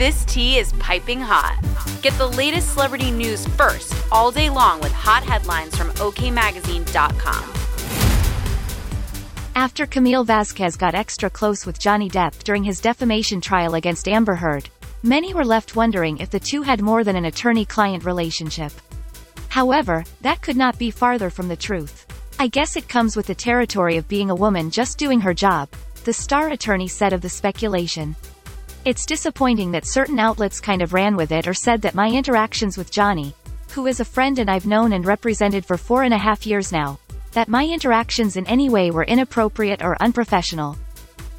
This tea is piping hot. Get the latest celebrity news first all day long with hot headlines from OKMagazine.com. After Camille Vasquez got extra close with Johnny Depp during his defamation trial against Amber Heard, many were left wondering if the two had more than an attorney-client relationship. However, that could not be farther from the truth. I guess it comes with the territory of being a woman just doing her job, the star attorney said of the speculation. It's disappointing that certain outlets kind of ran with it or said that my interactions with Johnny, who is a friend and I've known and represented for four and a half years now, that my interactions in any way were inappropriate or unprofessional.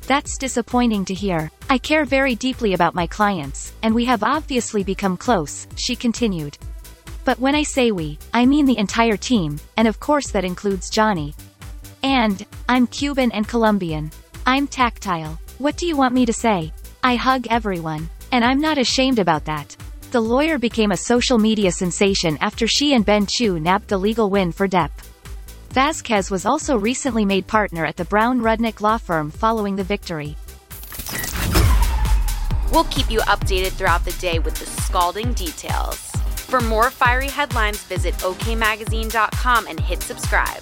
That's disappointing to hear. I care very deeply about my clients, and we have obviously become close, she continued. But when I say we, I mean the entire team, and of course that includes Johnny. And, I'm Cuban and Colombian. I'm tactile. What do you want me to say? I hug everyone. And I'm not ashamed about that. The lawyer became a social media sensation after she and Ben Chew nabbed the legal win for Depp. Vasquez was also recently made partner at the Brown Rudnick law firm following the victory. We'll keep you updated throughout the day with the scalding details. For more fiery headlines, visit okmagazine.com and hit subscribe.